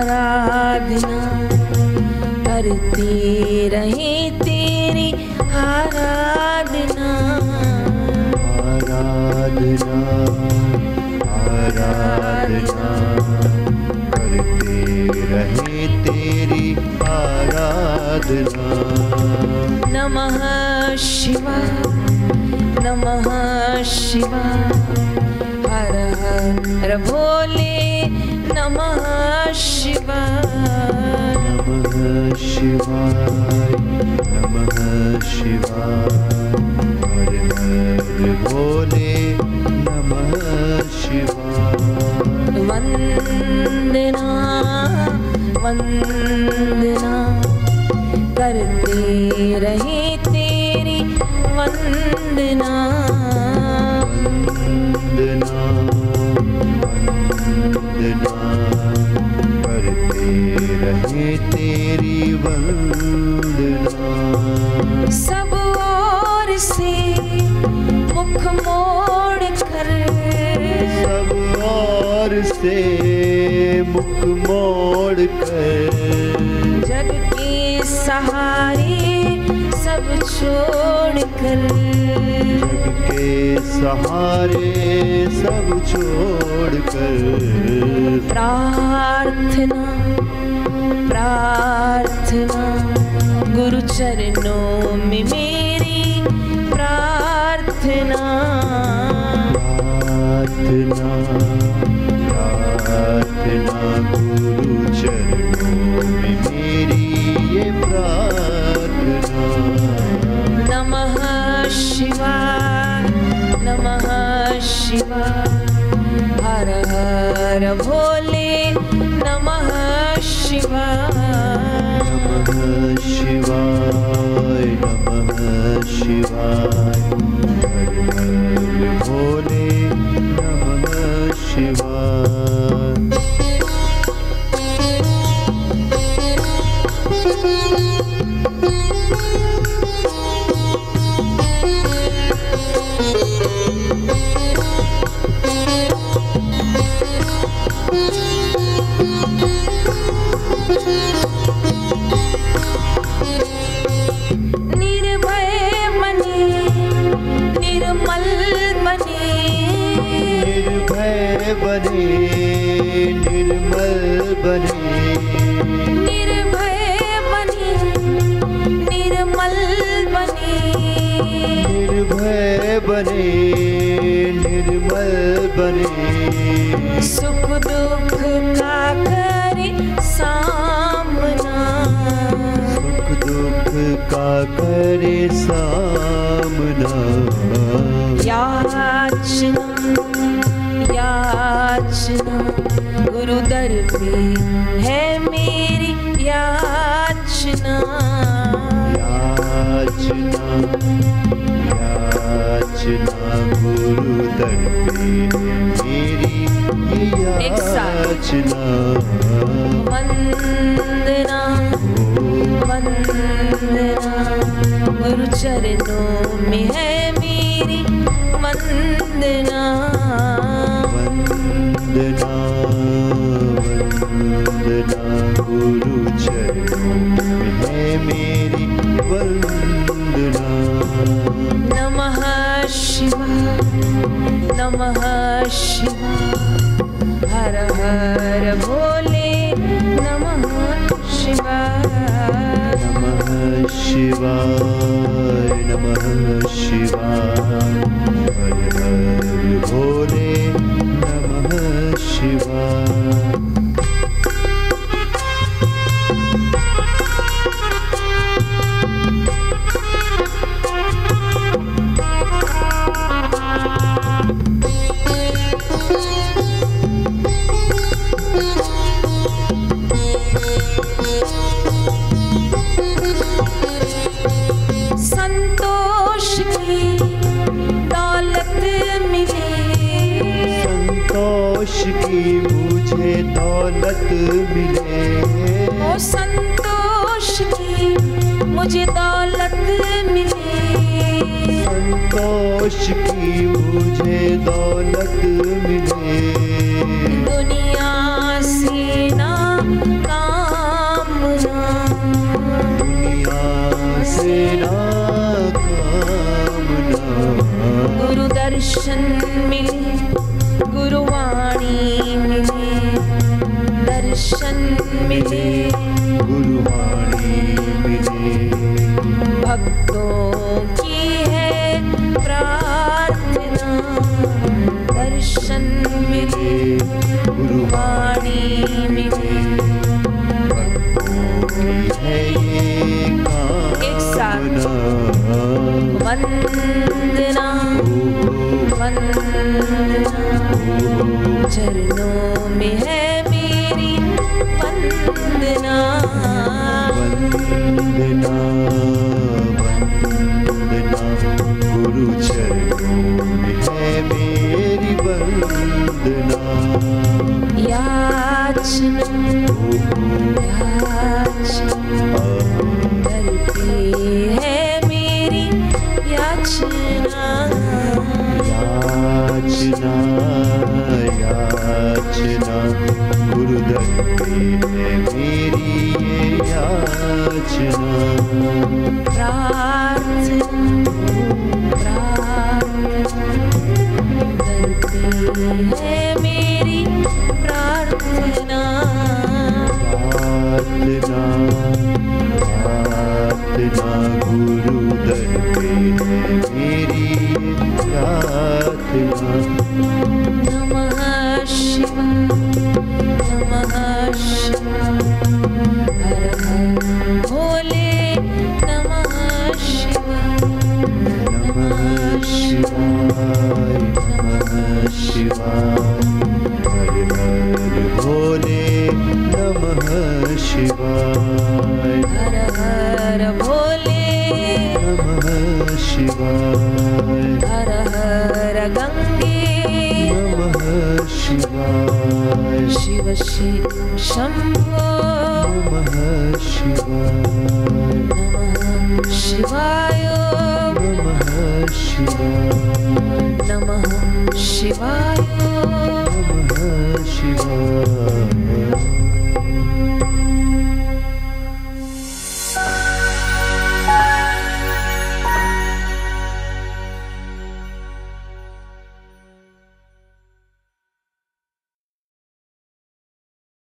आराधना करते रहे तेरी आराधना आराधना आराधना करते रहे तेरी आराधना नमः शिवाय नमः शिवाय हर हर भोले नमः शिवाय। नमः शिवाय नमः शिवाय हर हर भोले नमः शिवाय वंदना वंदना, करते रहे तेरी वंदना। वंदना वंदना रहे तेरी वंदना। सब ओर से मुख मोड़ कर। सब और से मुख मोड़ कर। जग के सहारे सब छोड़ कर। जग के सहारे सब छोड़ कर। प्रार्थना प्रार्थना गुरु चरणों में मेरी प्रार्थना। प्रार्थना प्रार्थना गुरु चरणों में मेरी ये प्रार्थना। नमः शिवाय नमः शिवाय हर हर भोले नमः शिवाय शिवाय नमः शिवाय। भोले नमः शिवाय। निर्भय बने निर्मल बने। निर्भय बने निर्मल बने। निर्भय बने निर्मल बने। सुख दुख का करे सामना। सुख दुख का करे सामना। याचना गुरु दर पे है मेरी याचना याचना याचना गुरु दर पे मेरी। याचना वंदना वंदना, गुरु चरणों में है मेरी वंदना। वंदना। वंदना गुरु चरणों में है मेरी वंदना नमः शिवाय नमः शिवाय हर हर भोले नमः शिवाय नमः शिवाय नमः शिवाय संतोष की मुझे दौलत मिले। ओ संतोष की मुझे दौलत मिले। संतोष की मुझे दौलत मिले। दुनिया से ना कामना दुनिया से ना कामना गुरु दर्शन मिले गुरुवाणी दर्शन मिले गुरुवाणी मिले भक्तों की है प्रार्थना। दर्शन मिले गुरुवाणी वाणी मिले एक साथ। वंदना। वंदना। चरणों में है वंदना। वंदना वंदना गुरु चरणों में है मेरी वंदना। याचना याचना करते है मेरी याचना। याचना। भोले नमः शिवाय। हर हर भोले नमः शिवाय। हर हर गंगे नमः शिवाय। शिव शिव शंभो। नमः शिवाय। नमः शिवाय नमः शिवाय। नमः शिवाय। नमः शिवाय